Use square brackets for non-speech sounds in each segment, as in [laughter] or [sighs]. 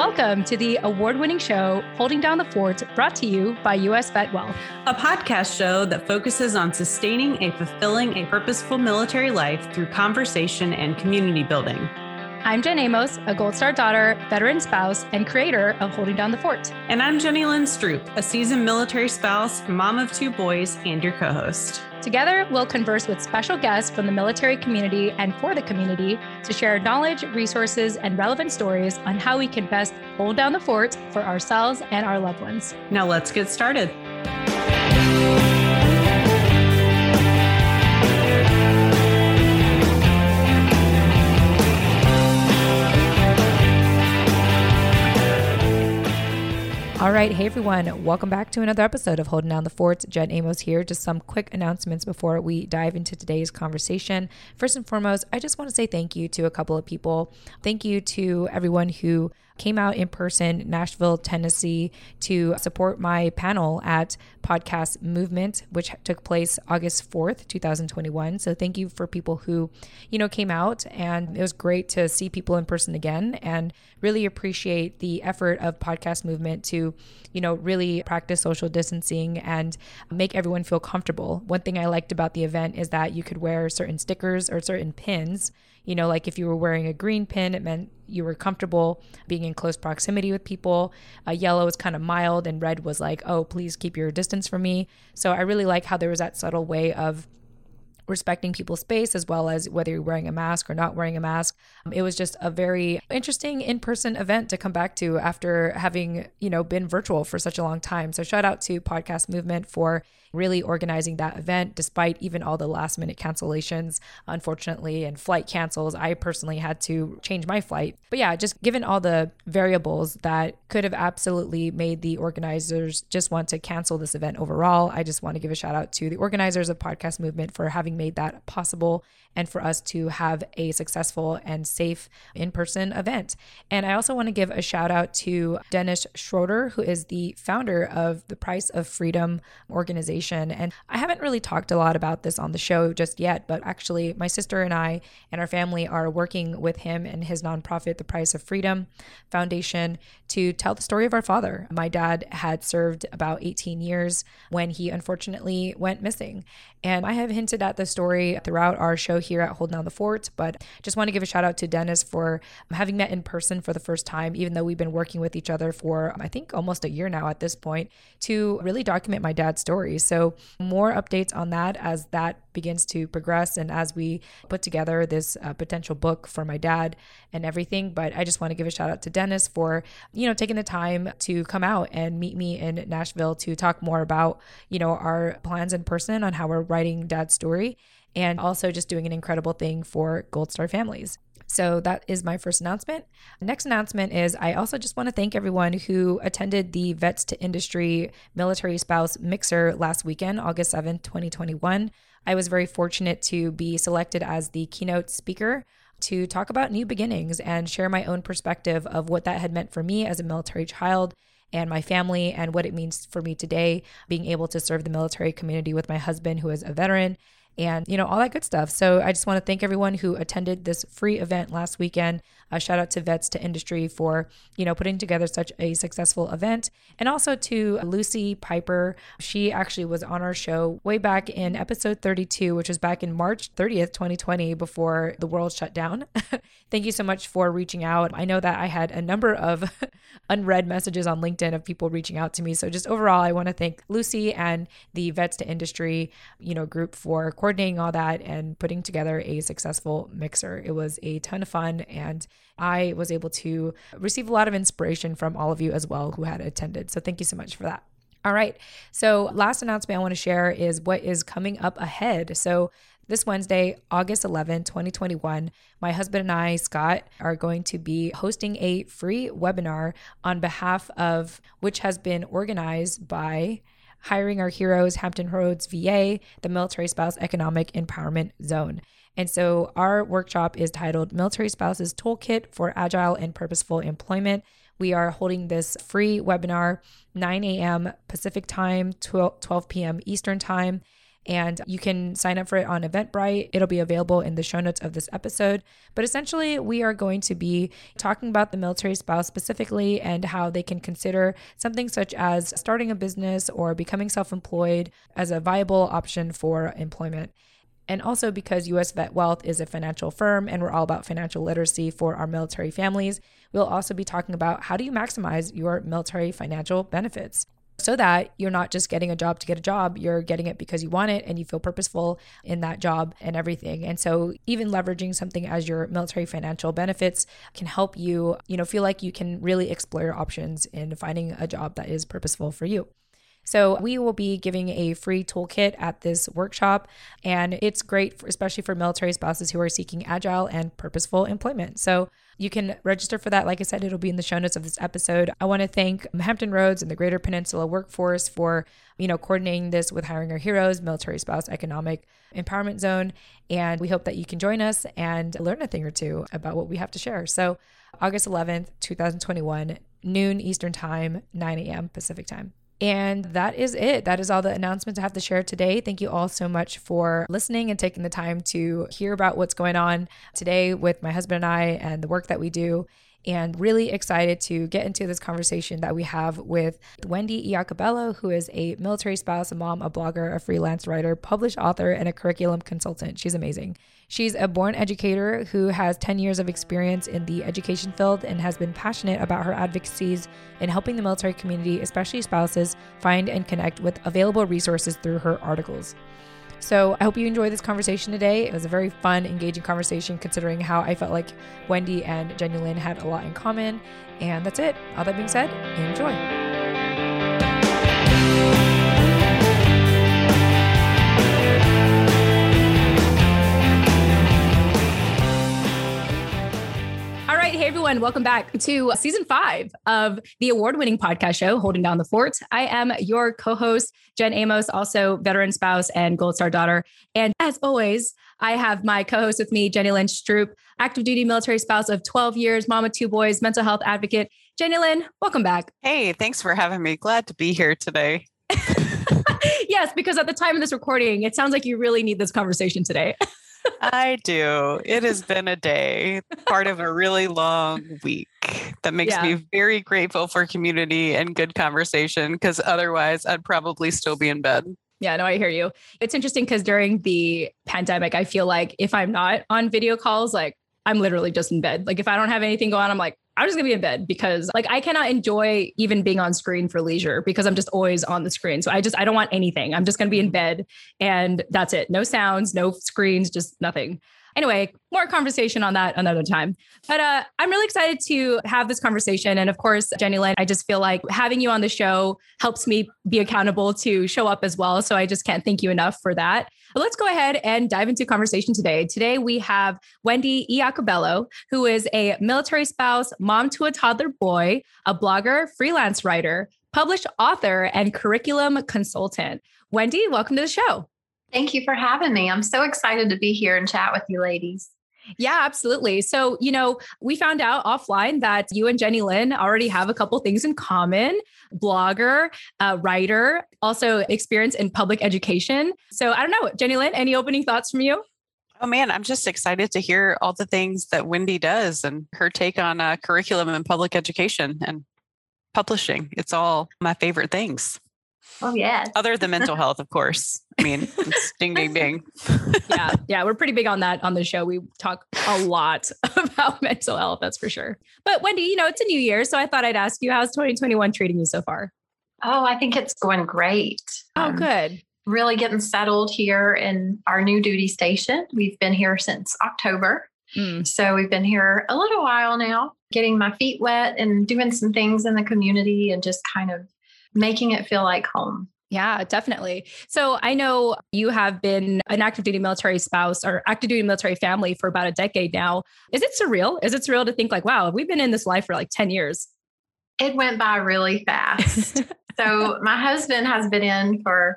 Welcome to the award winning show, Holding Down the Fort, brought to you by US Vet Wealth, a podcast show that focuses on sustaining a fulfilling, a purposeful military life through conversation and community building. I'm Jen Amos, a Gold Star daughter, veteran spouse, and creator of Holding Down the Fort. And I'm Jenny Lynn Stroop, a seasoned military spouse, mom of two boys, and your co host. Together, we'll converse with special guests from the military community and for the community to share knowledge, resources, and relevant stories on how we can best hold down the fort for ourselves and our loved ones. Now, let's get started. All right. Hey, everyone. Welcome back to another episode of Holding Down the Fort. Jen Amos here. Just some quick announcements before we dive into today's conversation. First and foremost, I just want to say thank you to a couple of people. Thank you to everyone who came out in person, Nashville, Tennessee, to support my panel at Podcast Movement, which took place August 4th, 2021. So thank you for people who, you know, came out and it was great to see people in person again and really appreciate the effort of Podcast Movement to, you know, really practice social distancing and make everyone feel comfortable. One thing I liked about the event is that you could wear certain stickers or certain pins you know, like if you were wearing a green pin, it meant you were comfortable being in close proximity with people. Uh, yellow was kind of mild, and red was like, oh, please keep your distance from me. So I really like how there was that subtle way of respecting people's space as well as whether you're wearing a mask or not wearing a mask. Um, it was just a very interesting in-person event to come back to after having, you know, been virtual for such a long time. So shout out to Podcast Movement for really organizing that event despite even all the last minute cancellations, unfortunately, and flight cancels. I personally had to change my flight. But yeah, just given all the variables that could have absolutely made the organizers just want to cancel this event overall, I just want to give a shout out to the organizers of Podcast Movement for having made that possible and for us to have a successful and safe in person event. And I also want to give a shout out to Dennis Schroeder, who is the founder of the Price of Freedom organization. And I haven't really talked a lot about this on the show just yet, but actually, my sister and I and our family are working with him and his nonprofit, the Price of Freedom Foundation, to tell the story of our father. My dad had served about 18 years when he unfortunately went missing. And I have hinted at the story throughout our show here at Hold Down the Fort, but just want to give a shout out to Dennis for having met in person for the first time, even though we've been working with each other for, I think, almost a year now at this point, to really document my dad's story. So, more updates on that as that begins to progress and as we put together this uh, potential book for my dad and everything. But I just want to give a shout out to Dennis for, you know, taking the time to come out and meet me in Nashville to talk more about, you know, our plans in person on how we're writing dad's story and also just doing an incredible thing for Gold Star families. So that is my first announcement. Next announcement is I also just want to thank everyone who attended the Vets to Industry Military Spouse Mixer last weekend, August 7th, 2021. I was very fortunate to be selected as the keynote speaker to talk about new beginnings and share my own perspective of what that had meant for me as a military child and my family and what it means for me today being able to serve the military community with my husband who is a veteran and you know all that good stuff. So I just want to thank everyone who attended this free event last weekend. A shout out to Vets to Industry for, you know, putting together such a successful event. And also to Lucy Piper. She actually was on our show way back in episode 32, which was back in March 30th, 2020, before the world shut down. [laughs] Thank you so much for reaching out. I know that I had a number of [laughs] unread messages on LinkedIn of people reaching out to me. So just overall, I want to thank Lucy and the Vets to Industry, you know, group for coordinating all that and putting together a successful mixer. It was a ton of fun and I was able to receive a lot of inspiration from all of you as well who had attended. So thank you so much for that. All right. So, last announcement I want to share is what is coming up ahead. So, this Wednesday, August 11, 2021, my husband and I, Scott, are going to be hosting a free webinar on behalf of which has been organized by Hiring Our Heroes, Hampton Roads VA, the Military Spouse Economic Empowerment Zone. And so our workshop is titled Military Spouses Toolkit for Agile and Purposeful Employment. We are holding this free webinar 9 a.m. Pacific time, 12, 12 p.m. Eastern time. And you can sign up for it on Eventbrite. It'll be available in the show notes of this episode. But essentially, we are going to be talking about the military spouse specifically and how they can consider something such as starting a business or becoming self employed as a viable option for employment. And also because US Vet Wealth is a financial firm and we're all about financial literacy for our military families, we'll also be talking about how do you maximize your military financial benefits so that you're not just getting a job to get a job, you're getting it because you want it and you feel purposeful in that job and everything. And so even leveraging something as your military financial benefits can help you, you know, feel like you can really explore your options in finding a job that is purposeful for you. So, we will be giving a free toolkit at this workshop, and it's great, for, especially for military spouses who are seeking agile and purposeful employment. So, you can register for that. Like I said, it'll be in the show notes of this episode. I want to thank Hampton Roads and the Greater Peninsula Workforce for, you know, coordinating this with Hiring Our Heroes, Military Spouse Economic Empowerment Zone. And we hope that you can join us and learn a thing or two about what we have to share. So, August 11th, 2021, noon Eastern Time, 9 a.m. Pacific Time. And that is it. That is all the announcements I have to share today. Thank you all so much for listening and taking the time to hear about what's going on today with my husband and I and the work that we do. And really excited to get into this conversation that we have with Wendy Iacobello, who is a military spouse, a mom, a blogger, a freelance writer, published author, and a curriculum consultant. She's amazing. She's a born educator who has 10 years of experience in the education field and has been passionate about her advocacies in helping the military community, especially spouses, find and connect with available resources through her articles. So I hope you enjoyed this conversation today. It was a very fun, engaging conversation considering how I felt like Wendy and Jenny Lynn had a lot in common. And that's it. All that being said, enjoy. Everyone, welcome back to season five of the award winning podcast show, Holding Down the Fort. I am your co host, Jen Amos, also veteran spouse and Gold Star daughter. And as always, I have my co host with me, Jenny Lynn Stroop, active duty military spouse of 12 years, mom of two boys, mental health advocate. Jenny Lynn, welcome back. Hey, thanks for having me. Glad to be here today. [laughs] yes, because at the time of this recording, it sounds like you really need this conversation today. [laughs] I do. It has been a day, part of a really long week that makes yeah. me very grateful for community and good conversation because otherwise I'd probably still be in bed. Yeah, no, I hear you. It's interesting because during the pandemic, I feel like if I'm not on video calls, like I'm literally just in bed. Like if I don't have anything going on, I'm like, I'm just gonna be in bed because like I cannot enjoy even being on screen for leisure because I'm just always on the screen. So I just I don't want anything. I'm just gonna be in bed and that's it. No sounds, no screens, just nothing. Anyway, more conversation on that another time. But uh, I'm really excited to have this conversation. And of course, Jenny Lynn, I just feel like having you on the show helps me be accountable to show up as well. So I just can't thank you enough for that. Let's go ahead and dive into conversation today. Today we have Wendy Iacobello, who is a military spouse, mom to a toddler boy, a blogger, freelance writer, published author, and curriculum consultant. Wendy, welcome to the show. Thank you for having me. I'm so excited to be here and chat with you ladies. Yeah, absolutely. So, you know, we found out offline that you and Jenny Lynn already have a couple things in common blogger, uh, writer, also experience in public education. So, I don't know, Jenny Lynn, any opening thoughts from you? Oh man, I'm just excited to hear all the things that Wendy does and her take on uh, curriculum and public education and publishing. It's all my favorite things. Oh yeah. Other than mental health, of course. I mean, [laughs] ding ding ding. yeah, [laughs] yeah, we're pretty big on that on the show. We talk a lot [laughs] about mental health, that's for sure. But Wendy, you know, it's a new year, so I thought I'd ask you, how's 2021 treating you so far? Oh, I think it's going great. Oh, um, good. Really getting settled here in our new duty station. We've been here since October. Mm. So we've been here a little while now, getting my feet wet and doing some things in the community and just kind of making it feel like home. Yeah, definitely. So I know you have been an active duty military spouse or active duty military family for about a decade now. Is it surreal? Is it surreal to think like, wow, we've been in this life for like 10 years? It went by really fast. [laughs] so my husband has been in for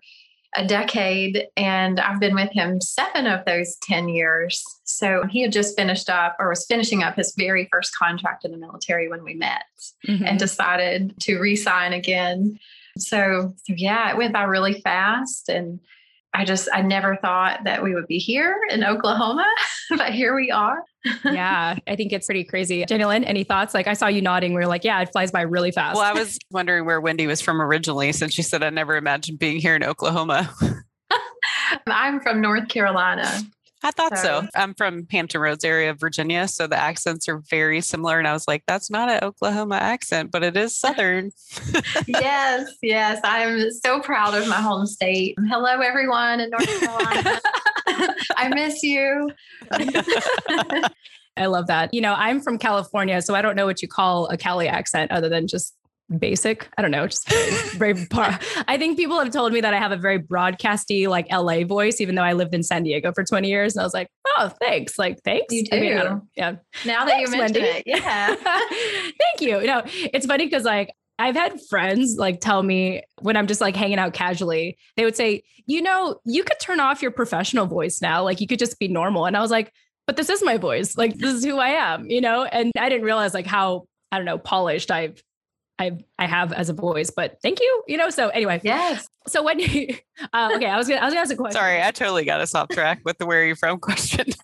a decade and I've been with him seven of those 10 years. So he had just finished up or was finishing up his very first contract in the military when we met mm-hmm. and decided to resign again. So, so, yeah, it went by really fast. And I just, I never thought that we would be here in Oklahoma, [laughs] but here we are. yeah, [laughs] I think it's pretty crazy. Jenny Lynn, any thoughts? Like I saw you nodding. We are like, yeah, it flies by really fast. Well, I was [laughs] wondering where Wendy was from originally, since she said I never imagined being here in Oklahoma. I'm from North Carolina. I thought so. so. I'm from Hampton Roads area of Virginia, so the accents are very similar. And I was like, that's not an Oklahoma accent, but it is Southern. [laughs] yes, yes. I'm so proud of my home state. Hello, everyone in North Carolina. [laughs] I miss you. [laughs] I love that. You know, I'm from California, so I don't know what you call a Cali accent other than just basic. I don't know, just very, very [laughs] I think people have told me that I have a very broadcasty like LA voice, even though I lived in San Diego for 20 years. And I was like, oh, thanks. Like, thanks. You do. I mean, yeah. Now that thanks, you mentioned Wendy. it. Yeah. [laughs] Thank you. You know, it's funny because like I've had friends like tell me when I'm just like hanging out casually, they would say, you know, you could turn off your professional voice now. Like you could just be normal. And I was like, but this is my voice. Like this is who I am, you know? And I didn't realize like how, I don't know, polished I've I I have as a voice, but thank you. You know, so anyway. Yes. So when you [laughs] uh, okay, I was gonna I was gonna ask a question. Sorry, I totally got us off track with the where are you from [laughs] question. [laughs]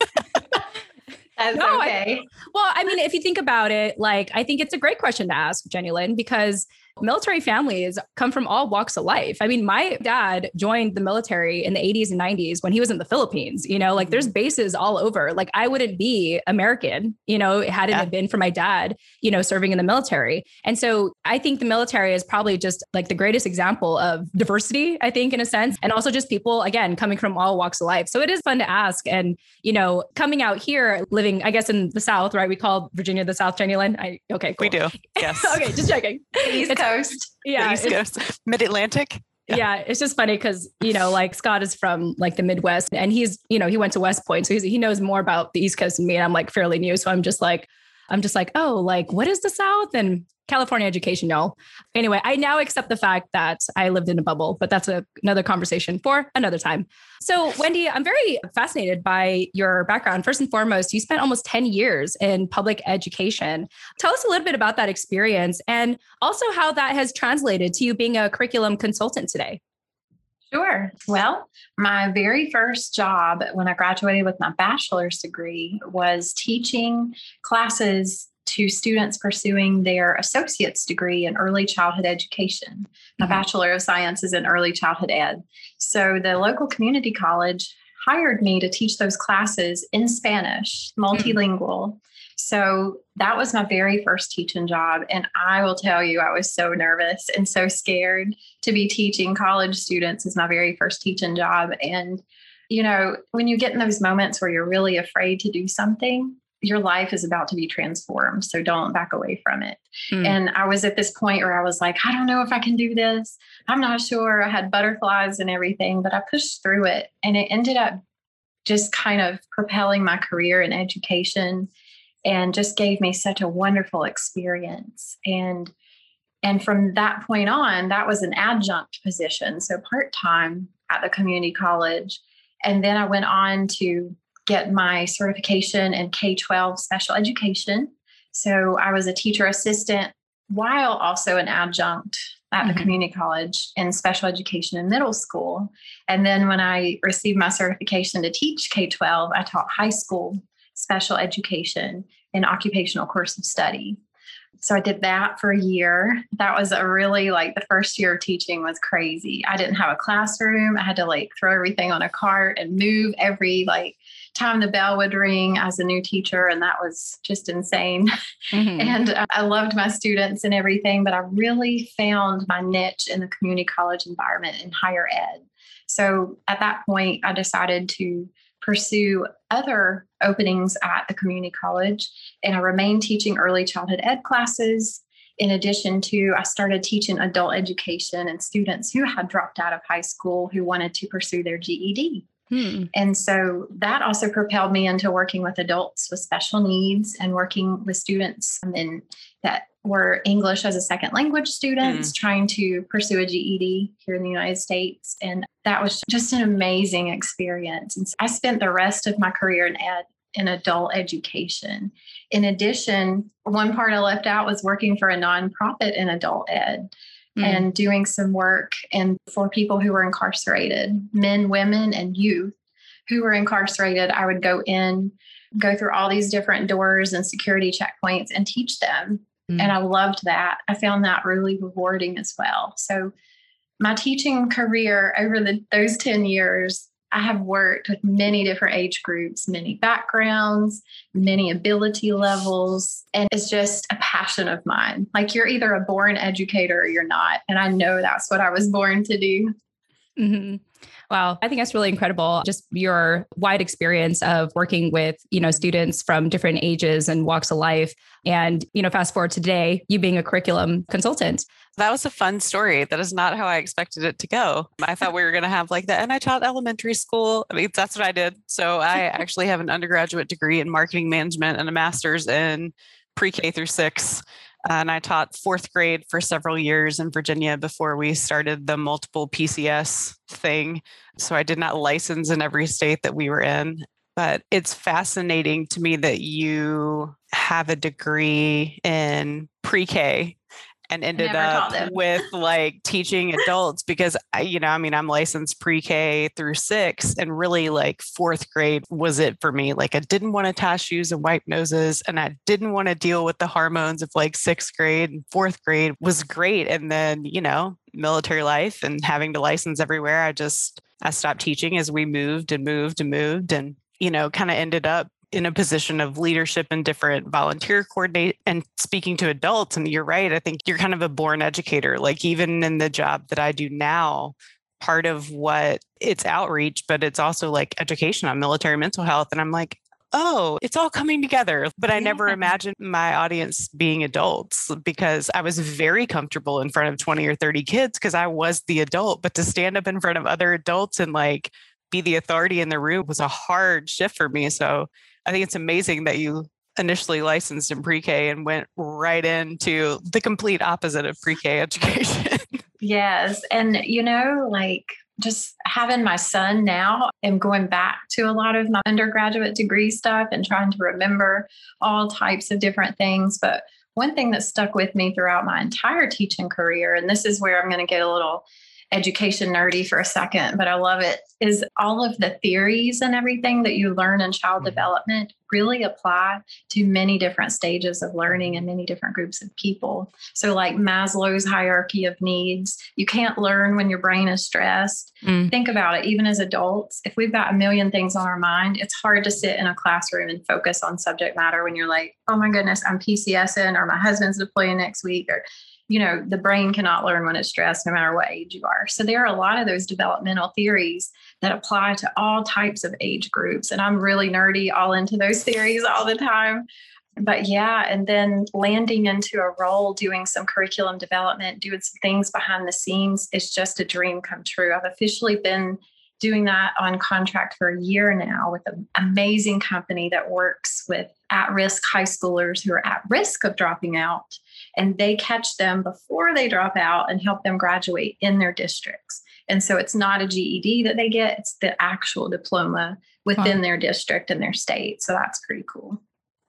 That's no, okay. I, well, I mean, if you think about it, like I think it's a great question to ask, Jenny Lynn, because military families come from all walks of life. I mean, my dad joined the military in the 80s and 90s when he was in the Philippines. You know, like there's mm-hmm. bases all over. Like I wouldn't be American, you know, had it yeah. been for my dad, you know, serving in the military. And so I think the military is probably just like the greatest example of diversity, I think, in a sense, and also just people, again, coming from all walks of life. So it is fun to ask. And, you know, coming out here, living, I guess, in the South, right? We call Virginia the South, Jenny Lynn. I, okay, cool. We do. [laughs] Yes. okay, just checking. [laughs] East Coast. Yeah. East Coast. [laughs] Mid Atlantic. Yeah. yeah. it's just funny because you know, like Scott is from like the Midwest, and he's you know he went to West Point, so he knows more about the East Coast than me, and I'm like fairly new, so I'm just like, I'm just like, oh, like what is the South? And California education, y'all. Anyway, I now accept the fact that I lived in a bubble, but that's a, another conversation for another time. So, Wendy, I'm very fascinated by your background. First and foremost, you spent almost 10 years in public education. Tell us a little bit about that experience and also how that has translated to you being a curriculum consultant today. Sure. Well, my very first job when I graduated with my bachelor's degree was teaching classes to students pursuing their associate's degree in early childhood education. My mm-hmm. Bachelor of Science is in early childhood ed. So the local community college hired me to teach those classes in Spanish, mm-hmm. multilingual. Mm-hmm. So that was my very first teaching job. And I will tell you, I was so nervous and so scared to be teaching college students as my very first teaching job. And, you know, when you get in those moments where you're really afraid to do something, your life is about to be transformed. So don't back away from it. Mm. And I was at this point where I was like, I don't know if I can do this. I'm not sure. I had butterflies and everything, but I pushed through it. And it ended up just kind of propelling my career in education and just gave me such a wonderful experience. And and from that point on, that was an adjunct position, so part time at the community college. And then I went on to get my certification in K 12 special education. So I was a teacher assistant while also an adjunct at mm-hmm. the community college in special education in middle school. And then when I received my certification to teach K 12, I taught high school special education and occupational course of study. So I did that for a year. That was a really like the first year of teaching was crazy. I didn't have a classroom. I had to like throw everything on a cart and move every like time the bell would ring as a new teacher, and that was just insane. Mm-hmm. and uh, I loved my students and everything, but I really found my niche in the community college environment in higher ed. So at that point, I decided to pursue other openings at the community college, and I remained teaching early childhood ed classes. In addition to, I started teaching adult education and students who had dropped out of high school who wanted to pursue their GED. Hmm. And so that also propelled me into working with adults with special needs and working with students in, that were English as a second language students mm. trying to pursue a GED here in the United States. And that was just an amazing experience. And I spent the rest of my career in ed in adult education. In addition, one part I left out was working for a nonprofit in adult ed. mm. and doing some work and for people who were incarcerated, men, women, and youth who were incarcerated. I would go in, go through all these different doors and security checkpoints and teach them. Mm. And I loved that. I found that really rewarding as well. So my teaching career over the, those 10 years I have worked with many different age groups, many backgrounds, many ability levels, and it's just a passion of mine. Like you're either a born educator or you're not. And I know that's what I was born to do. Mm-hmm. Wow, I think that's really incredible. Just your wide experience of working with, you know, students from different ages and walks of life. And, you know, fast forward to today, you being a curriculum consultant. That was a fun story. That is not how I expected it to go. I thought we were going to have like that. And I taught elementary school. I mean, that's what I did. So I actually have an undergraduate degree in marketing management and a master's in pre K through six. And I taught fourth grade for several years in Virginia before we started the multiple PCS thing. So I did not license in every state that we were in. But it's fascinating to me that you have a degree in pre K and ended up with like teaching adults because I, you know, I mean, I'm licensed pre-K through six, and really like fourth grade was it for me. Like I didn't want to tie shoes and wipe noses, and I didn't want to deal with the hormones of like sixth grade and fourth grade was great. And then, you know, military life and having to license everywhere, I just I stopped teaching as we moved and moved and moved and you know, kind of ended up in a position of leadership and different volunteer coordinate and speaking to adults and you're right i think you're kind of a born educator like even in the job that i do now part of what it's outreach but it's also like education on military mental health and i'm like oh, it's all coming together. But I yeah. never imagined my audience being adults because I was very comfortable in front of 20 or 30 kids because I was the adult. But to stand up in front of other adults and like be the authority in the room was a hard shift for me. So I think it's amazing that you initially licensed in pre-K and went right into the complete opposite of pre-K [laughs] education. yes, and you know, like just having my son now, I'm going back to a lot of my undergraduate degree stuff and trying to remember all types of different things, but one thing that stuck with me throughout my entire teaching career and this is where I'm going to get a little education nerdy for a second, but I love it, is all of the theories and everything that you learn in child mm-hmm. development really apply to many different stages of learning and many different groups of people. So, like Maslow's hierarchy of needs, you can't learn when your brain is stressed. Mm. Think about it, even as adults, if we've got a million things on our mind, it's hard to sit in a classroom and focus on subject matter when you're like, oh my goodness, I'm PCSing or my husband's deploying next week or you know, the brain cannot learn when it's stressed no matter what age you are. So there are a lot of those developmental theories that apply to all types of age groups. And I'm really nerdy all into those [laughs] theories all the time. But yeah, and then landing into a role doing some curriculum development, doing some things behind the scenes is just a dream come true. I've officially been doing that on contract for a year now with an amazing company that works with at risk high schoolers who are at risk of dropping out and they catch them before they drop out and help them graduate in their districts. And so it's not a GED that they get, it's the actual diploma within wow. their district and their state. So that's pretty cool.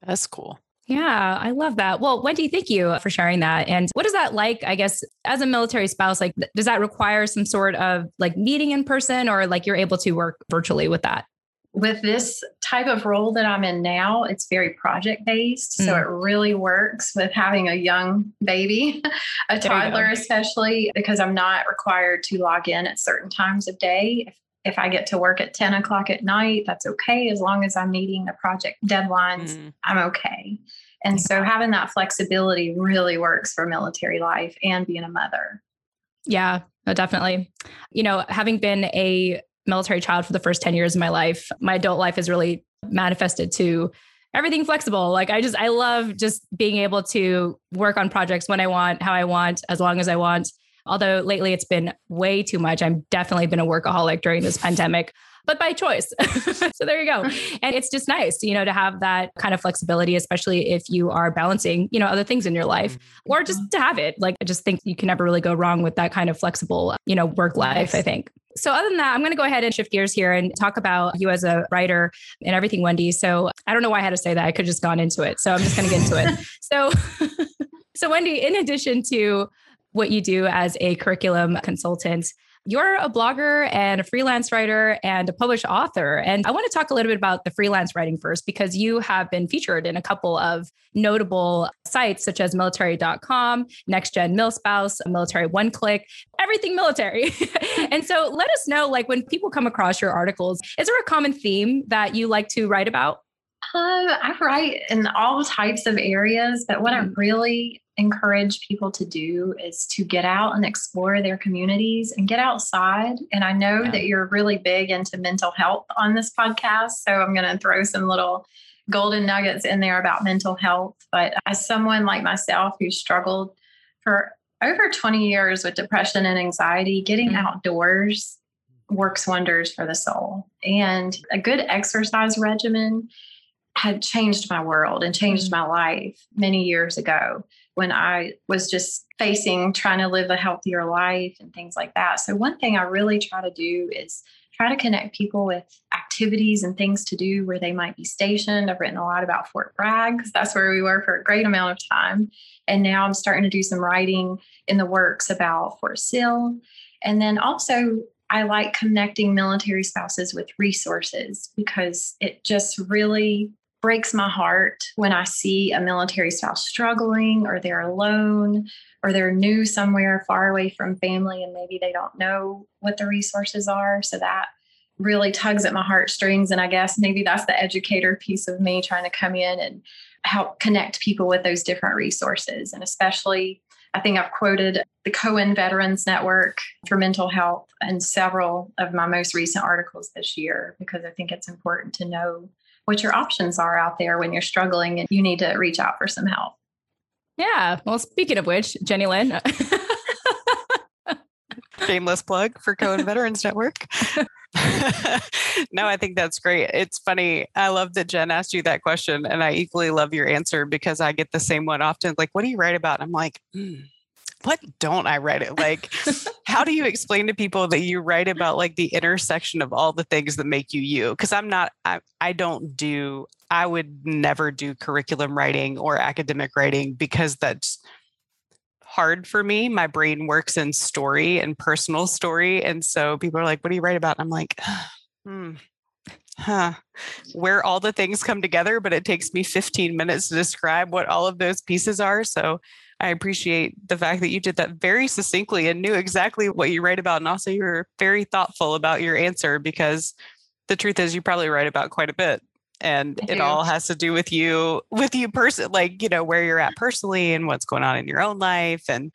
That's cool. Yeah, I love that. Well, Wendy, thank you for sharing that. And what is that like, I guess, as a military spouse? Like, does that require some sort of like meeting in person or like you're able to work virtually with that? with this type of role that I'm in now, it's very project based. Mm. So it really works with having a young baby, [laughs] a toddler, especially because I'm not required to log in at certain times of day. If, if I get to work at 10 o'clock at night, that's okay. As long as I'm meeting the project deadlines, mm. I'm okay. And so having that flexibility really works for military life and being a mother. Yeah, no, definitely. You know, having been a military child for the first 10 years of my life, my adult life has really manifested to everything flexible. Like I just, I love just being able to work on projects when I want, how I want, as long as I want. Although lately it's been way too much. I've definitely been a workaholic during this pandemic, but by choice. [laughs] so there you go. And it's just nice, you know, to have that kind of flexibility, especially if you are balancing, you know, other things in your life mm-hmm. or just to have it. Like I just think you can never really go wrong with that kind of flexible, you know, work life, I think. So, other than that, I'm going to go ahead and shift gears here and talk about you as a writer and everything, Wendy. So, I don't know why I had to say that. I could just gone into it. So, I'm just going to get into it. [laughs] So, [laughs] so Wendy, in addition to what you do as a curriculum consultant. You're a blogger and a freelance writer and a published author. And I want to talk a little bit about the freelance writing first, because you have been featured in a couple of notable sites such as military.com, Next Gen Military One Click, everything military. [laughs] and so let us know, like when people come across your articles, is there a common theme that you like to write about? Um, I write in all types of areas, but what I mm. really encourage people to do is to get out and explore their communities and get outside. And I know yeah. that you're really big into mental health on this podcast. So I'm going to throw some little golden nuggets in there about mental health. But as someone like myself who struggled for over 20 years with depression and anxiety, getting mm-hmm. outdoors works wonders for the soul. And a good exercise regimen had changed my world and changed mm-hmm. my life many years ago when I was just facing trying to live a healthier life and things like that. So, one thing I really try to do is try to connect people with activities and things to do where they might be stationed. I've written a lot about Fort Bragg because that's where we were for a great amount of time. And now I'm starting to do some writing in the works about Fort Sill. And then also, I like connecting military spouses with resources because it just really breaks my heart when I see a military spouse struggling or they're alone or they're new somewhere far away from family and maybe they don't know what the resources are. So that really tugs at my heartstrings. And I guess maybe that's the educator piece of me trying to come in and help connect people with those different resources. And especially, I think I've quoted the Cohen Veterans Network for mental health in several of my most recent articles this year because I think it's important to know what your options are out there when you're struggling and you need to reach out for some help. Yeah. Well, speaking of which, Jenny Lynn. [laughs] Shameless plug for Cohen [laughs] Veterans Network. [laughs] no, I think that's great. It's funny. I love that Jen asked you that question, and I equally love your answer because I get the same one often. Like, what do you write about? And I'm like, mm, what don't I write it? Like, how do you explain to people that you write about like the intersection of all the things that make you you? Because I'm not, I, I don't do, I would never do curriculum writing or academic writing because that's hard for me. My brain works in story and personal story. And so people are like, what do you write about? And I'm like, [sighs] hmm, huh, where all the things come together, but it takes me 15 minutes to describe what all of those pieces are. So I appreciate the fact that you did that very succinctly and knew exactly what you write about. And also, you were very thoughtful about your answer because the truth is, you probably write about quite a bit. And it all has to do with you, with you person, like, you know, where you're at personally and what's going on in your own life. And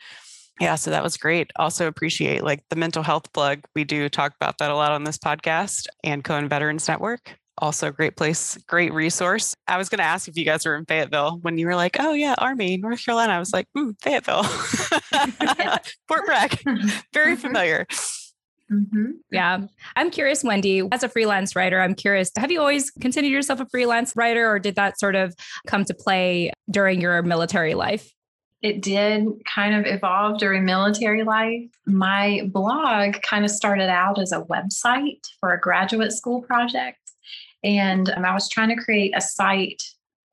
yeah, so that was great. Also appreciate like the mental health plug. We do talk about that a lot on this podcast and Cohen Veterans Network also a great place, great resource. I was going to ask if you guys were in Fayetteville when you were like, oh, yeah, Army, North Carolina. I was like, mm, Fayetteville, [laughs] [laughs] Fort Bragg, [laughs] very mm-hmm. familiar. Mm-hmm. Yeah. I'm curious, Wendy, as a freelance writer, I'm curious, have you always considered yourself a freelance writer or did that sort of come to play during your military life? It did kind of evolve during military life. My blog kind of started out as a website for a graduate school project. And um, I was trying to create a site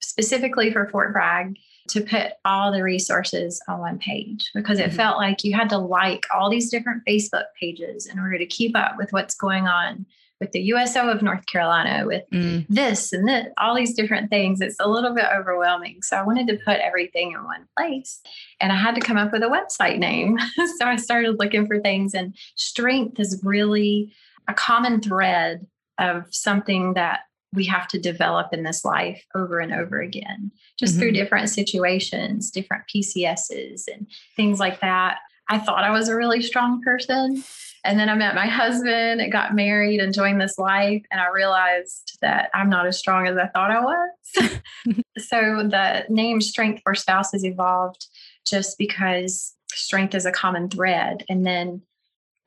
specifically for Fort Bragg to put all the resources on one page because it mm-hmm. felt like you had to like all these different Facebook pages in order to keep up with what's going on with the USO of North Carolina, with mm. this and this, all these different things. It's a little bit overwhelming. So I wanted to put everything in one place and I had to come up with a website name. [laughs] so I started looking for things, and strength is really a common thread of something that we have to develop in this life over and over again, just mm-hmm. through different situations, different PCSs, and things like that. I thought I was a really strong person. And then I met my husband and got married and joined this life. And I realized that I'm not as strong as I thought I was. [laughs] so the name Strength for Spouses evolved just because strength is a common thread. And then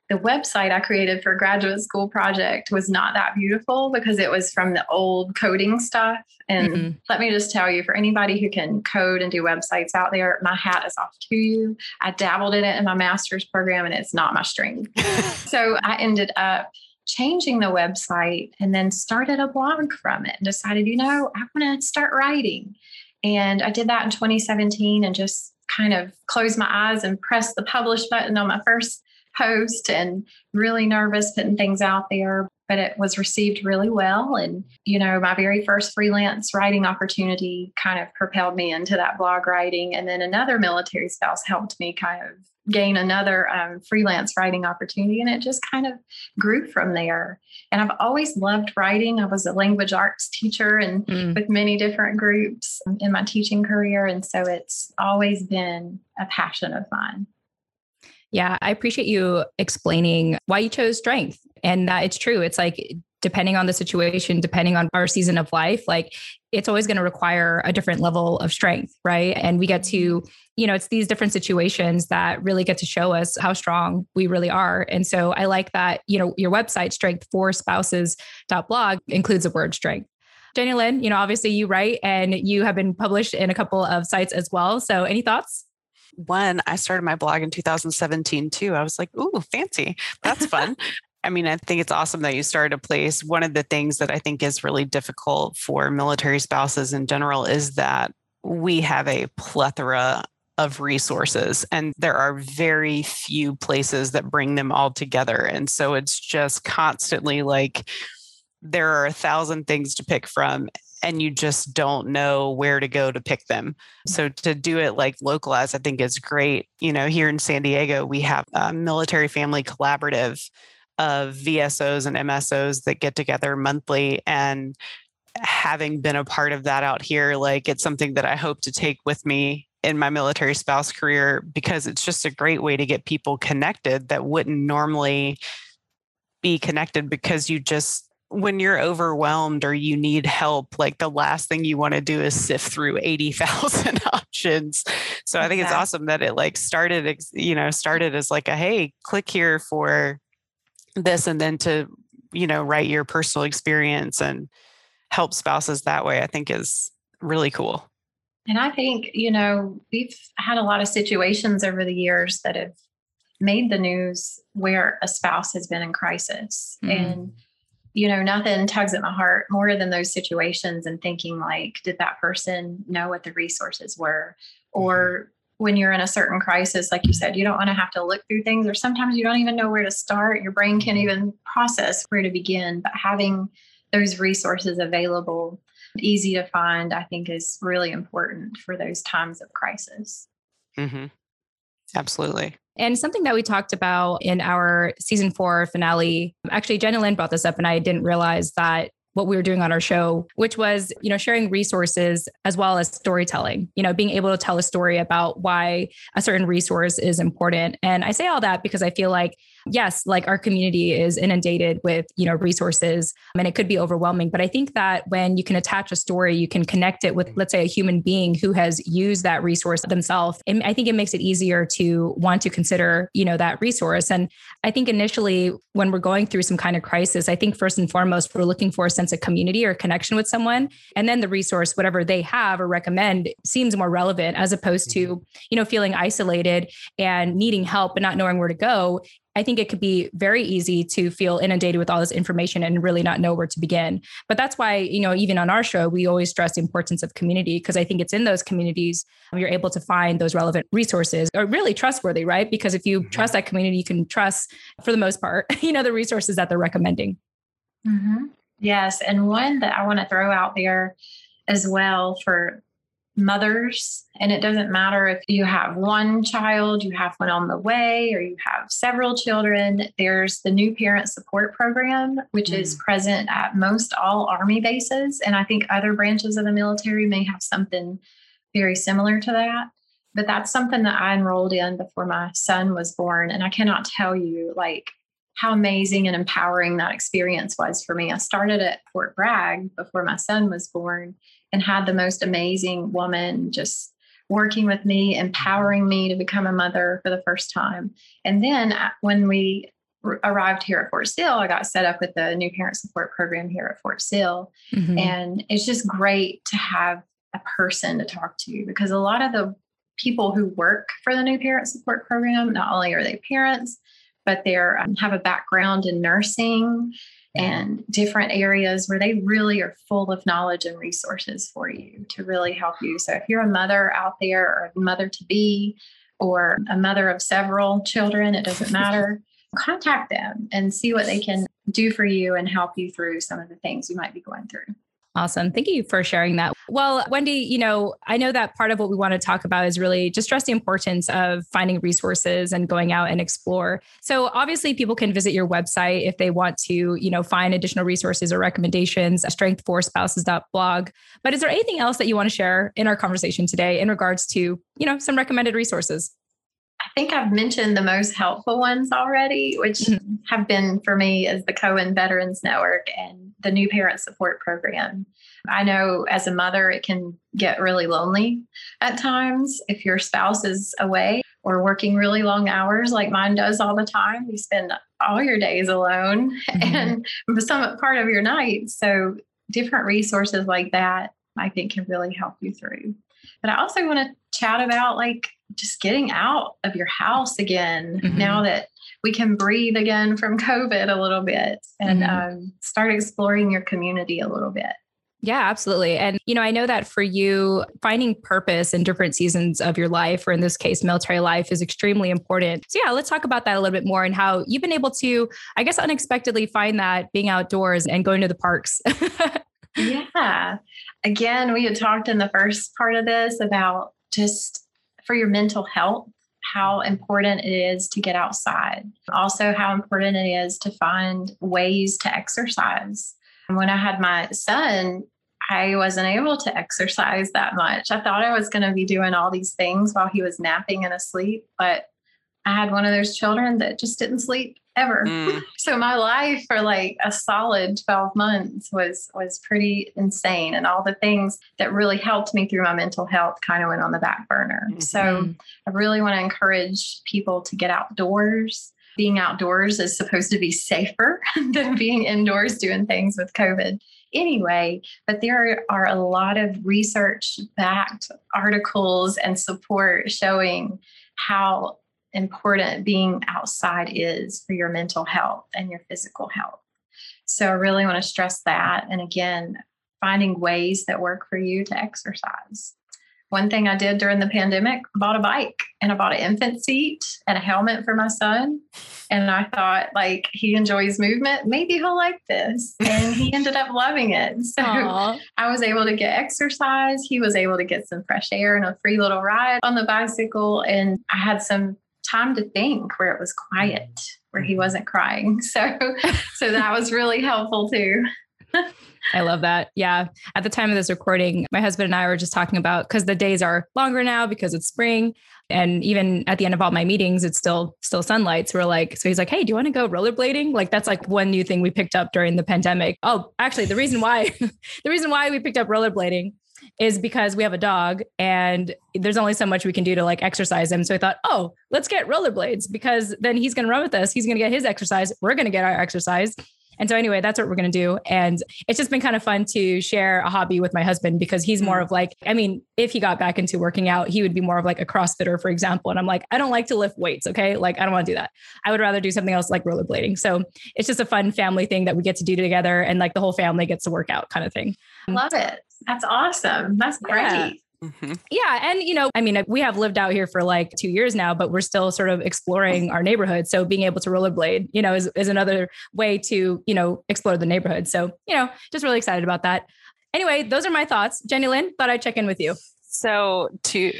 the website I created for graduate school project was not that beautiful because it was from the old coding stuff. And mm-hmm. let me just tell you, for anybody who can code and do websites out there, my hat is off to you. I dabbled in it in my master's program and it's not my strength. [laughs] so I ended up changing the website and then started a blog from it and decided, you know, I want to start writing. And I did that in 2017 and just kind of closed my eyes and pressed the publish button on my first post and really nervous putting things out there but it was received really well. And, you know, my very first freelance writing opportunity kind of propelled me into that blog writing. And then another military spouse helped me kind of gain another um, freelance writing opportunity. And it just kind of grew from there. And I've always loved writing. I was a language arts teacher and mm. with many different groups in my teaching career. And so it's always been a passion of mine. Yeah, I appreciate you explaining why you chose strength and that it's true. It's like depending on the situation, depending on our season of life, like it's always going to require a different level of strength, right? And we get to, mm-hmm. you know, it's these different situations that really get to show us how strong we really are. And so I like that, you know, your website, strength for spouses.blog, includes the word strength. Jenny Lynn, you know, obviously you write and you have been published in a couple of sites as well. So any thoughts? One, I started my blog in 2017 too. I was like, ooh, fancy. That's fun. [laughs] I mean, I think it's awesome that you started a place. One of the things that I think is really difficult for military spouses in general is that we have a plethora of resources and there are very few places that bring them all together. And so it's just constantly like, there are a thousand things to pick from and you just don't know where to go to pick them. So to do it like localized, I think is great. You know, here in San Diego, we have a military family collaborative of VSOs and MSOs that get together monthly and having been a part of that out here, like it's something that I hope to take with me in my military spouse career because it's just a great way to get people connected that wouldn't normally be connected because you just when you're overwhelmed or you need help, like the last thing you want to do is sift through [laughs] 80,000 [laughs] options. So I think it's awesome that it like started, you know, started as like a, hey, click here for this and then to, you know, write your personal experience and help spouses that way, I think is really cool. And I think, you know, we've had a lot of situations over the years that have made the news where a spouse has been in crisis. Mm. And you know, nothing tugs at my heart more than those situations and thinking like, did that person know what the resources were? Or mm-hmm. when you're in a certain crisis, like you said, you don't want to have to look through things, or sometimes you don't even know where to start. Your brain can't even process where to begin. But having those resources available, easy to find, I think is really important for those times of crisis. Mm-hmm. Absolutely. And something that we talked about in our season four finale, actually, Jenny Lynn brought this up, and I didn't realize that what we were doing on our show, which was, you know, sharing resources as well as storytelling, you know, being able to tell a story about why a certain resource is important. And I say all that because I feel like yes, like our community is inundated with, you know, resources and it could be overwhelming. But I think that when you can attach a story, you can connect it with, let's say, a human being who has used that resource themselves. And I think it makes it easier to want to consider, you know, that resource. And I think initially when we're going through some kind of crisis, I think first and foremost, we're looking for a sense of community or connection with someone. And then the resource, whatever they have or recommend, seems more relevant as opposed to, mm-hmm. you know, feeling isolated and needing help but not knowing where to go I think it could be very easy to feel inundated with all this information and really not know where to begin. But that's why, you know, even on our show, we always stress the importance of community because I think it's in those communities you're able to find those relevant resources or really trustworthy, right? Because if you mm-hmm. trust that community, you can trust for the most part, [laughs] you know, the resources that they're recommending. Mm-hmm. Yes. And one that I want to throw out there as well for mothers. And it doesn't matter if you have one child, you have one on the way, or you have several children. There's the new parent support program, which mm. is present at most all Army bases. And I think other branches of the military may have something very similar to that. But that's something that I enrolled in before my son was born. And I cannot tell you, like, how amazing and empowering that experience was for me. I started at Fort Bragg before my son was born and had the most amazing woman just working with me, empowering me to become a mother for the first time. And then uh, when we arrived here at Fort Sill, I got set up with the new parent support program here at Fort Sill. Mm-hmm. And it's just great to have a person to talk to because a lot of the people who work for the new parent support program, not only are they parents, but they um, have a background in nursing and different areas where they really are full of knowledge and resources for you to really help you. So if you're a mother out there or a mother to be or a mother of several children, it doesn't [laughs] matter. Contact them and see what they can do for you and help you through some of the things you might be going through. Awesome. Thank you for sharing that. Well, Wendy, you know, I know that part of what we want to talk about is really just stress the importance of finding resources and going out and explore. So obviously people can visit your website if they want to, you know, find additional resources or recommendations, strengthforspouses.blog. But is there anything else that you want to share in our conversation today in regards to, you know, some recommended resources? I think I've mentioned the most helpful ones already, which mm-hmm. have been for me as the Cohen Veterans Network and the New Parent Support Program. I know as a mother, it can get really lonely at times if your spouse is away or working really long hours like mine does all the time. You spend all your days alone [laughs] mm-hmm. and some part of your night. So, different resources like that, I think, can really help you through. But I also want to chat about like just getting out of your house again mm-hmm. now that we can breathe again from [laughs] COVID a little bit and mm-hmm. um, start exploring your community a little bit. Yeah, absolutely. And, you know, I know that for you, finding purpose in different seasons of your life, or in this case, military life, is extremely important. So, yeah, let's talk about that a little bit more and how you've been able to, I guess, unexpectedly find that being outdoors and going to the parks. [laughs] yeah. Again, we had talked in the first part of this about just for your mental health, how important it is to get outside. Also, how important it is to find ways to exercise. When I had my son, I wasn't able to exercise that much. I thought I was going to be doing all these things while he was napping and asleep, but I had one of those children that just didn't sleep ever. Mm. [laughs] So my life for like a solid 12 months was was pretty insane and all the things that really helped me through my mental health kind of went on the back burner. Mm-hmm. So I really want to encourage people to get outdoors. Being outdoors is supposed to be safer [laughs] than being indoors doing things with COVID anyway, but there are a lot of research backed articles and support showing how important being outside is for your mental health and your physical health. So I really want to stress that. And again, finding ways that work for you to exercise. One thing I did during the pandemic, bought a bike and I bought an infant seat and a helmet for my son. And I thought, like, he enjoys movement. Maybe he'll like this. And he ended up loving it. [laughs] So Aww. I was able to get exercise. He was able to get some fresh air and a free little ride on the bicycle. And I had some time to think where it was quiet, where he mm-hmm. wasn't crying. [laughs] So so that was really helpful too. I love that. Yeah. At the time of this recording, my husband and I were just talking about because the days are longer now because it's spring. And even at the end of all my meetings, it's still still sunlight. So we're like, so he's like, hey, do you want to go rollerblading? Like that's like one new thing we picked up during the pandemic. Oh, actually, the reason why [laughs] the reason why we picked up rollerblading is because we have a dog and there's only so much we can do to like exercise him. So I thought, oh, let's get rollerblades because then he's going to run with us. He's going to get his exercise. We're going to get our exercise. And so anyway, that's what we're going to do. And it's just been kind of fun to share a hobby with my husband because he's more hmm. of like, I mean, if he got back into working out, he would be more of like a CrossFitter, for example. And I'm like, I don't like to lift weights. Okay. Like, I don't want to do that. I would rather do something else like rollerblading. So it's just a fun family thing that we get to do together and like the whole family gets to work out kind of thing. Love it. That's awesome. That's great. Yeah. Mm-hmm. Yeah. And, you know, I mean, we have lived out here for like two years now, but we're still sort of exploring our neighborhood. So being able to rollerblade, you know, is, is another way to, you know, explore the neighborhood. So, you know, just really excited about that. Anyway, those are my thoughts. Jenny Lynn, thought I'd check in with you. So, to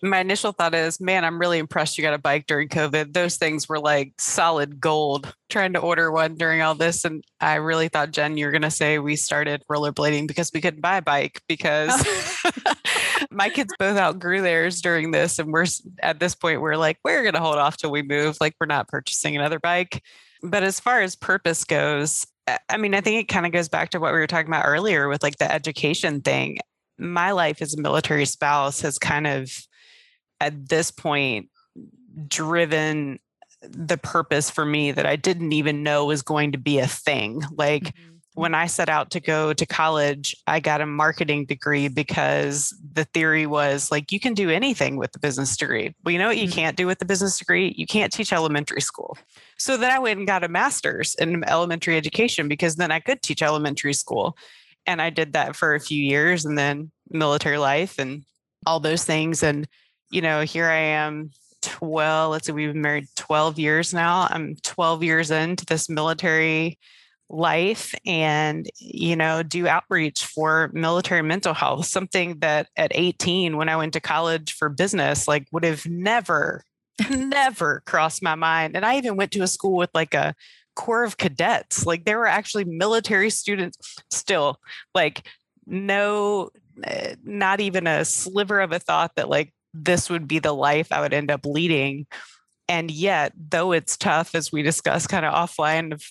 my initial thought is, man, I'm really impressed you got a bike during COVID. Those things were like solid gold. Trying to order one during all this, and I really thought Jen, you're gonna say we started rollerblading because we couldn't buy a bike because oh. [laughs] my kids both outgrew theirs during this, and we're at this point we're like we're gonna hold off till we move. Like we're not purchasing another bike. But as far as purpose goes, I mean, I think it kind of goes back to what we were talking about earlier with like the education thing my life as a military spouse has kind of at this point driven the purpose for me that I didn't even know was going to be a thing. Like mm-hmm. when I set out to go to college, I got a marketing degree because the theory was like, you can do anything with the business degree. Well, you know what you mm-hmm. can't do with the business degree? You can't teach elementary school. So then I went and got a master's in elementary education because then I could teach elementary school. And I did that for a few years and then military life and all those things. And, you know, here I am 12, let's see, we've been married 12 years now. I'm 12 years into this military life and you know do outreach for military mental health something that at 18 when i went to college for business like would have never [laughs] never crossed my mind and i even went to a school with like a corps of cadets like there were actually military students still like no eh, not even a sliver of a thought that like this would be the life i would end up leading and yet though it's tough as we discussed kind of offline of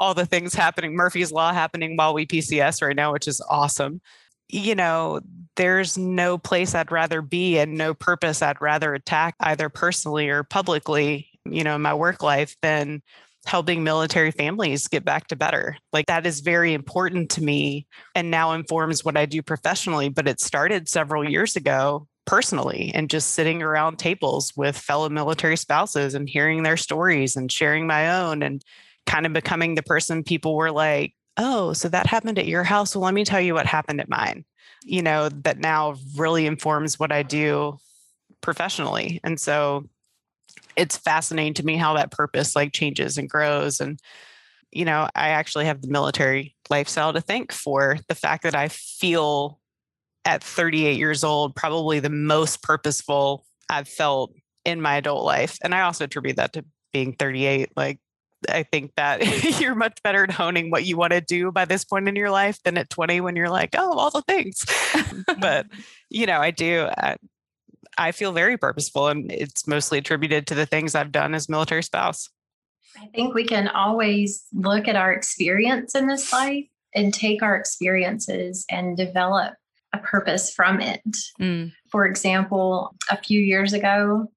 all the things happening, Murphy's Law happening while we PCS right now, which is awesome. You know, there's no place I'd rather be and no purpose I'd rather attack either personally or publicly, you know, in my work life than helping military families get back to better. Like that is very important to me and now informs what I do professionally. But it started several years ago personally and just sitting around tables with fellow military spouses and hearing their stories and sharing my own and kind of becoming the person people were like, oh, so that happened at your house. Well, let me tell you what happened at mine. You know, that now really informs what I do professionally. And so it's fascinating to me how that purpose like changes and grows. And, you know, I actually have the military lifestyle to thank for the fact that I feel at 38 years old, probably the most purposeful I've felt in my adult life. And I also attribute that to being 38. Like I think that [laughs] you're much better at honing what you want to do by this point in your life than at 20 when you're like, oh, all the things. but, [laughs] you know, I do. I, I feel very purposeful, and it's mostly attributed to the things I've done as military spouse. I think we can always look at our experience in this life and take our experiences and develop a purpose from it. Mm. For example, a few years ago,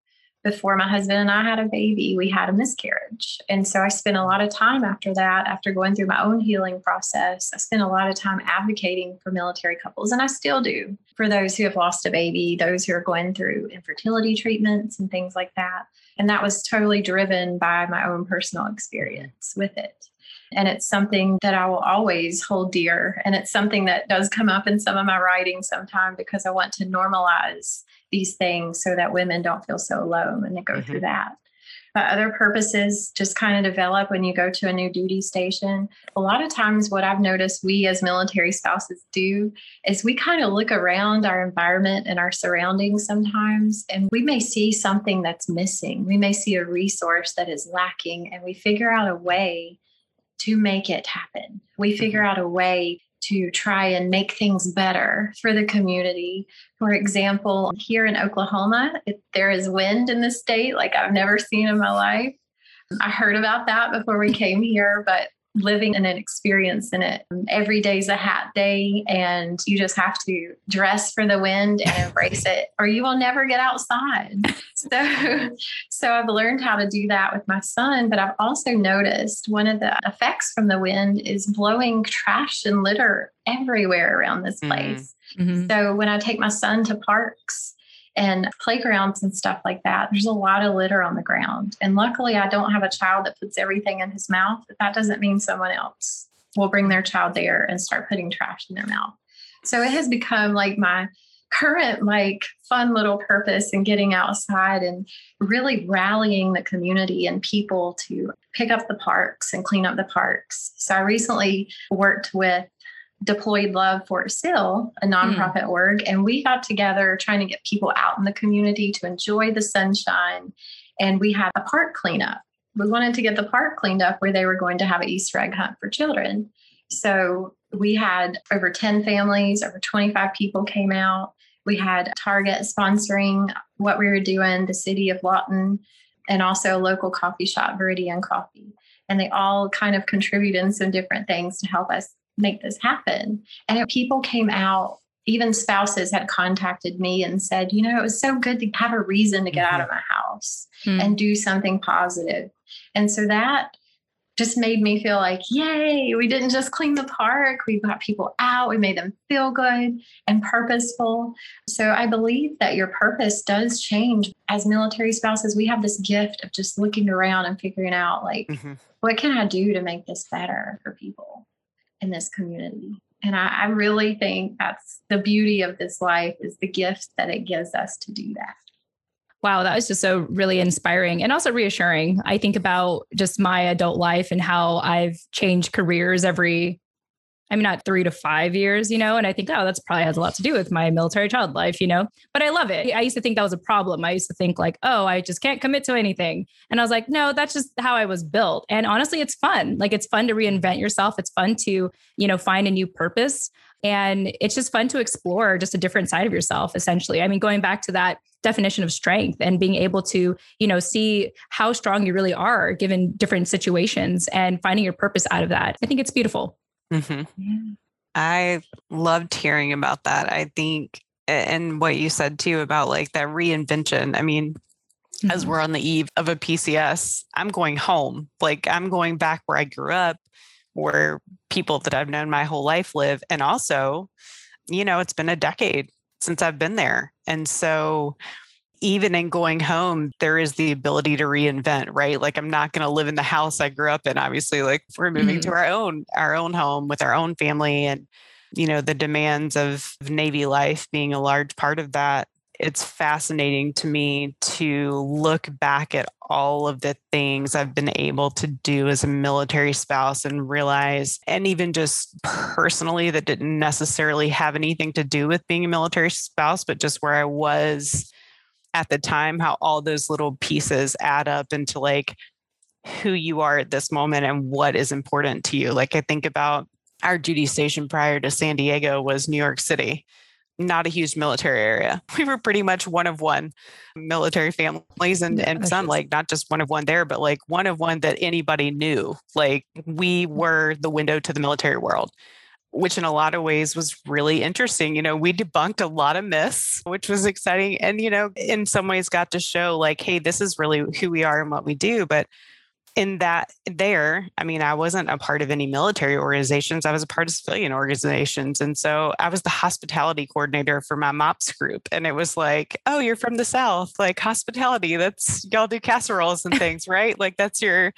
before my husband and I had a baby, we had a miscarriage. And so I spent a lot of time after that, after going through my own healing process, I spent a lot of time advocating for military couples, and I still do for those who have lost a baby, those who are going through infertility treatments and things like that. And that was totally driven by my own personal experience with it. And it's something that I will always hold dear. And it's something that does come up in some of my writing sometime because I want to normalize these things so that women don't feel so alone when they go mm-hmm. through that. But other purposes just kind of develop when you go to a new duty station. A lot of times, what I've noticed we as military spouses do is we kind of look around our environment and our surroundings sometimes, and we may see something that's missing. We may see a resource that is lacking, and we figure out a way to make it happen. We figure mm-hmm. out a way to try and make things better for the community. For example, here in Oklahoma, if there is wind in the state like I've never seen in my life. I heard about that before we came here, but living in an experience in it. Every day's a hat day, and you just have to dress for the wind and embrace it, or you will never get outside. [laughs] So, so I've learned how to do that with my son, but I've also noticed one of the effects from the wind is blowing trash and litter everywhere around this mm-hmm. place. Mm-hmm. So when I take my son to parks, and playgrounds and stuff like that, there's a lot of litter on the ground. And luckily, I don't have a child that puts everything in his mouth, but that doesn't mean someone else will bring their child there and start putting trash in their mouth. So it has become like my current like fun little purpose in getting outside and really rallying the community and people to pick up the parks and clean up the parks. So I recently worked with Deployed Love Fort Sill, a hmm. nonprofit mm. org, and we got together trying to get people out in the community to enjoy the sunshine. And we had a park cleanup. We wanted to get the park cleaned up where they were going to have an Easter egg hunt for children. So we had over 10 families, over 25 people came out. We had Target sponsoring what we were doing, the city of Lawton, and also a local coffee shop, Viridian Coffee. And they all kind of contributed in some different things to help us make this happen. And people came out, even spouses had contacted me and said, you know, it was so good to have a reason to get mm-hmm. out of my house mm-hmm. and do something positive. And so that just made me feel like, yay, we didn't just clean the park. We got people out, we made them feel good and purposeful. So I believe that your purpose does change. As military spouses, we have this gift of just looking around and figuring out, like, mm-hmm. what can I do to make this better for people in this community? And I, I really think that's the beauty of this life is the gift that it gives us to do that. Wow, that was just so really inspiring and also reassuring. I think about just my adult life and how I've changed careers every, I mean, not three to five years, you know, and I think, oh, that's probably has a lot to do with my military child life, you know, but I love it. I used to think that was a problem. I used to think like, oh, I just can't commit to anything. And I was like, no, that's just how I was built. And honestly, it's fun. Like, it's fun to reinvent yourself. It's fun to, you know, find a new purpose. And it's just fun to explore just a different side of yourself, essentially. I mean, going back to that definition of strength and being able to, you know, see how strong you really are given different situations and finding your purpose out of that. I think it's beautiful. Mm-hmm. Yeah. I loved hearing about that. I think, and what you said too about like that reinvention. I mean, mm-hmm. as we're on the eve of a PCS, I'm going home. Like I'm going back where I grew up where people that I've known my whole life live. And also, you know, it's been a decade since I've been there. And so, even in going home, there is the ability to reinvent, right? Like I'm not going to live in the house I grew up in. Obviously, like we're moving mm-hmm. to our own our own home with our own family and you know the demands of Navy life being a large part of that it's fascinating to me to look back at all of the things I've been able to do as a military spouse and realize, and even just personally, that didn't necessarily have anything to do with being a military spouse, but just where I was at the time, how all those little pieces add up into like who you are at this moment and what is important to you. Like I think about our duty station prior to San Diego was New York City not a huge military area. [laughs] We were pretty much one of one military families and, and some like not just one of one there, but like one of one that anybody knew. Like we mm-hmm. were the window to the military world, which in a lot of ways was really interesting. You know, we debunked a lot of myths, which was exciting. And, you know, in some ways got to show like, hey, this is really who we are and what we do. But in that there i mean i wasn't a part of any military organizations i was a part of civilian organizations and so i was the hospitality coordinator for my mops group and it was like oh you're from the south like hospitality that's y'all do casseroles and [laughs] things right like that's your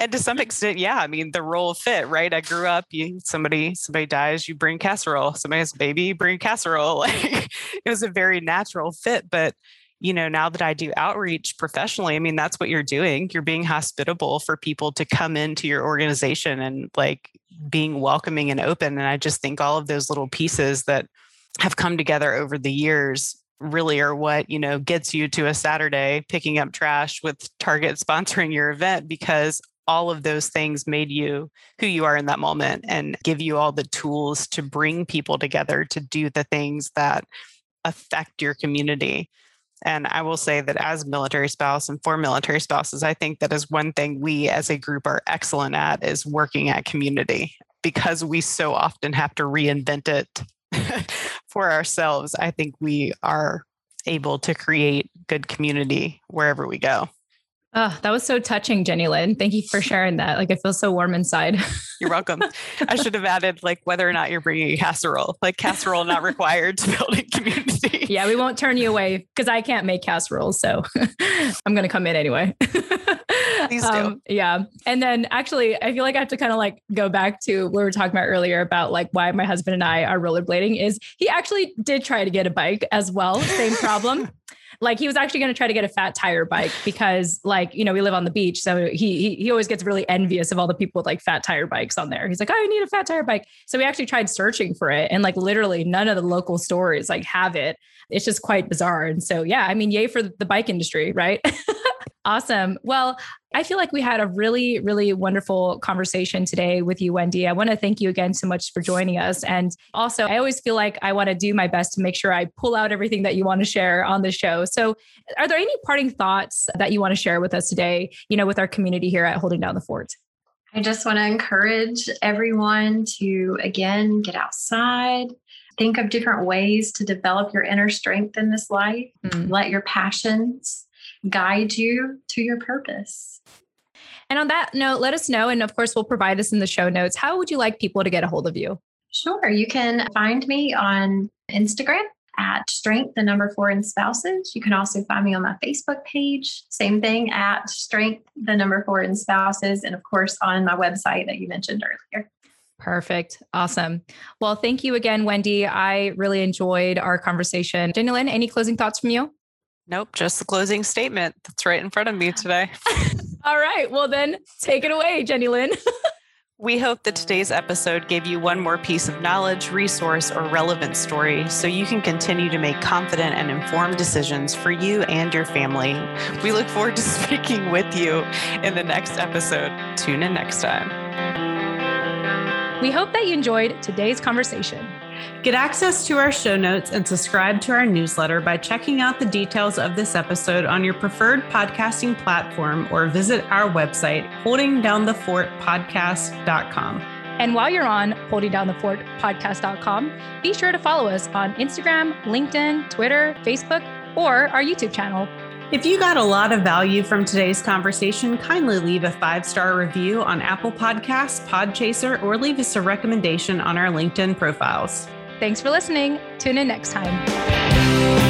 and to some extent yeah i mean the role fit right i grew up you somebody somebody dies you bring casserole somebody has a baby bring casserole [laughs] like it was a very natural fit but you know, now that I do outreach professionally, I mean, that's what you're doing. You're being hospitable for people to come into your organization and like being welcoming and open. And I just think all of those little pieces that have come together over the years really are what, you know, gets you to a Saturday picking up trash with Target sponsoring your event because all of those things made you who you are in that moment and give you all the tools to bring people together to do the things that affect your community. And I will say that as military spouse and for military spouses, I think that is one thing we as a group are excellent at is working at community because we so often have to reinvent it [laughs] for ourselves. I think we are able to create good community wherever we go. Oh, that was so touching, Jenny Lynn. Thank you for [laughs] sharing that. Like, I feel so warm inside. You're welcome. I should have added like whether or not you're bringing a casserole, like casserole not required to build a community. [laughs] Yeah, we won't turn you away because I can't make casseroles. So [laughs] I'm going to come in anyway. Please do. Um, yeah. And then actually, I feel like I have to kind of like go back to what we were talking about earlier about like why my husband and I are rollerblading is he actually did try to get a bike as well. Same problem. [laughs] Like he was actually going to try to get a fat tire bike because like, you know, we live on the beach. So he, he, he always gets really envious of all the people with like fat tire bikes on there. He's like, oh, I need a fat tire bike. So we actually tried searching for it and like literally none of the local stores like have it. It's just quite bizarre. And so, yeah, I mean, yay for the bike industry, right? [laughs] Awesome. Well, I feel like we had a really, really wonderful conversation today with you, Wendy. I want to thank you again so much for joining us. And also, I always feel like I want to do my best to make sure I pull out everything that you want to share on the show. So, are there any parting thoughts that you want to share with us today, you know, with our community here at Holding Down the Fort? I just want to encourage everyone to, again, get outside, think of different ways to develop your inner strength in this life, mm. let your passions guide you to your purpose. And on that note, let us know. And of course, we'll provide this in the show notes. How would you like people to get a hold of you? Sure. You can find me on Instagram at strength, the number four in spouses. You can also find me on my Facebook page. Same thing at strength, the number four in spouses. And of course, on my website that you mentioned earlier. Perfect. Awesome. Well, thank you again, Wendy. I really enjoyed our conversation. Jenny Lynn, any closing thoughts from you? Nope, just the closing statement that's right in front of me [laughs] today. All right. Well, then take it away, Jenny Lynn. [laughs] We hope that today's episode gave you one more piece of knowledge, resource, or relevant story so you can continue to make confident and informed decisions for you and your family. We look forward to [laughs] speaking with you in the next episode. Tune in next time. We hope that you enjoyed today's conversation. Get access to our show notes and subscribe to our newsletter by checking out the details of this episode on your preferred podcasting platform or visit our website, holdingdownthefortpodcast.com. And while you're on holdingdownthefortpodcast.com, be sure to follow us on Instagram, LinkedIn, Twitter, Facebook, or our YouTube channel. If you got a lot of value from today's conversation, kindly leave a five star review on Apple Podcasts, Podchaser, or leave us a recommendation on our LinkedIn profiles. Thanks for listening. Tune in next time.